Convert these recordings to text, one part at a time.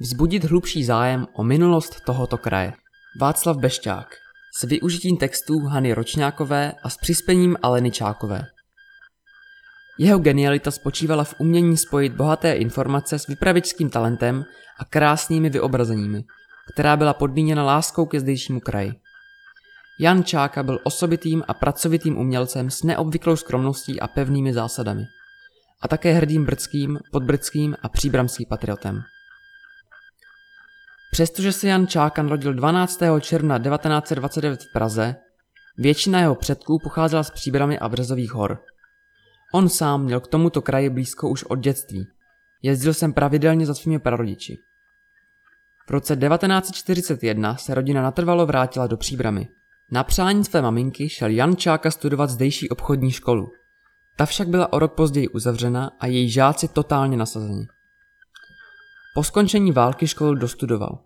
vzbudit hlubší zájem o minulost tohoto kraje. Václav Bešťák s využitím textů Hany Ročňákové a s přispením Aleny Čákové. Jeho genialita spočívala v umění spojit bohaté informace s vypravičským talentem a krásnými vyobrazeními, která byla podmíněna láskou ke zdejšímu kraji. Jan Čáka byl osobitým a pracovitým umělcem s neobvyklou skromností a pevnými zásadami. A také hrdým brdským, podbrdským a příbramským patriotem. Přestože se Jan Čáka narodil 12. června 1929 v Praze, většina jeho předků pocházela z Příbramy a Březových hor. On sám měl k tomuto kraji blízko už od dětství. Jezdil jsem pravidelně za svými prarodiči. V roce 1941 se rodina natrvalo vrátila do Příbramy. Na přání své maminky šel Jan Čáka studovat zdejší obchodní školu. Ta však byla o rok později uzavřena a její žáci totálně nasazeni. Po skončení války školu dostudoval.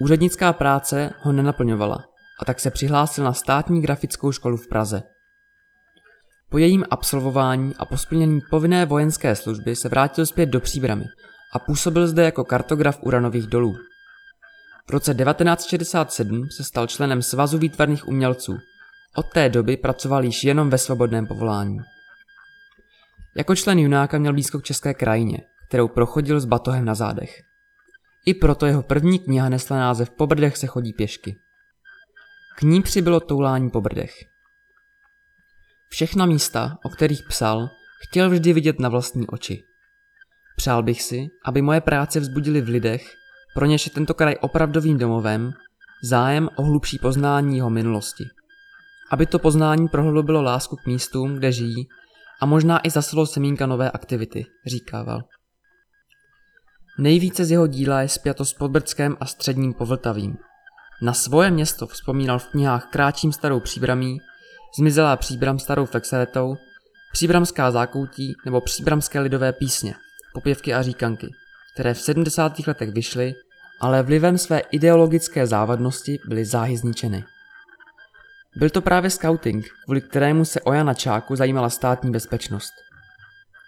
Úřednická práce ho nenaplňovala a tak se přihlásil na státní grafickou školu v Praze. Po jejím absolvování a po splnění povinné vojenské služby se vrátil zpět do Příbramy a působil zde jako kartograf uranových dolů. V roce 1967 se stal členem Svazu výtvarných umělců. Od té doby pracoval již jenom ve svobodném povolání. Jako člen Junáka měl blízko k české krajině, kterou prochodil s batohem na zádech. I proto jeho první kniha nesla název Po brdech se chodí pěšky. K ní přibylo toulání po brdech. Všechna místa, o kterých psal, chtěl vždy vidět na vlastní oči. Přál bych si, aby moje práce vzbudily v lidech, pro něž je tento kraj opravdovým domovem, zájem o hlubší poznání jeho minulosti. Aby to poznání prohloubilo lásku k místům, kde žijí, a možná i zasilo semínka nové aktivity, říkával. Nejvíce z jeho díla je spjato s Podbrdskem a středním Povltavím. Na svoje město vzpomínal v knihách Kráčím starou příbramí, Zmizelá příbram starou flexeretou, Příbramská zákoutí nebo Příbramské lidové písně, popěvky a říkanky, které v 70. letech vyšly, ale vlivem své ideologické závadnosti byly záhy zničeny. Byl to právě scouting, kvůli kterému se o Jana Čáku zajímala státní bezpečnost.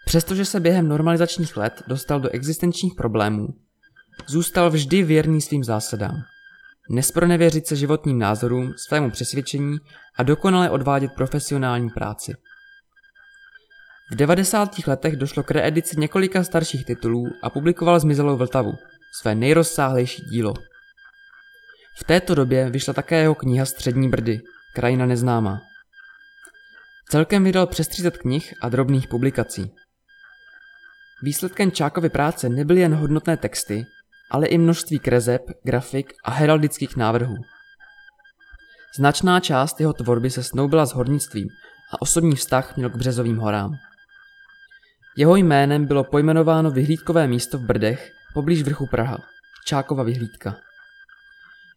Přestože se během normalizačních let dostal do existenčních problémů, zůstal vždy věrný svým zásadám. Nespronevěřit se životním názorům, svému přesvědčení a dokonale odvádět profesionální práci. V 90. letech došlo k reedici několika starších titulů a publikoval Zmizelou Vltavu, své nejrozsáhlejší dílo. V této době vyšla také jeho kniha Střední Brdy, Krajina neznámá. Celkem vydal přes 30 knih a drobných publikací. Výsledkem Čákovy práce nebyly jen hodnotné texty, ale i množství krezeb, grafik a heraldických návrhů. Značná část jeho tvorby se snoubila s hornictvím a osobní vztah měl k Březovým horám. Jeho jménem bylo pojmenováno vyhlídkové místo v Brdech poblíž vrchu Praha, Čákova vyhlídka.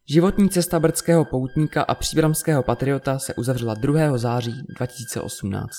Životní cesta brdského poutníka a příbramského patriota se uzavřela 2. září 2018.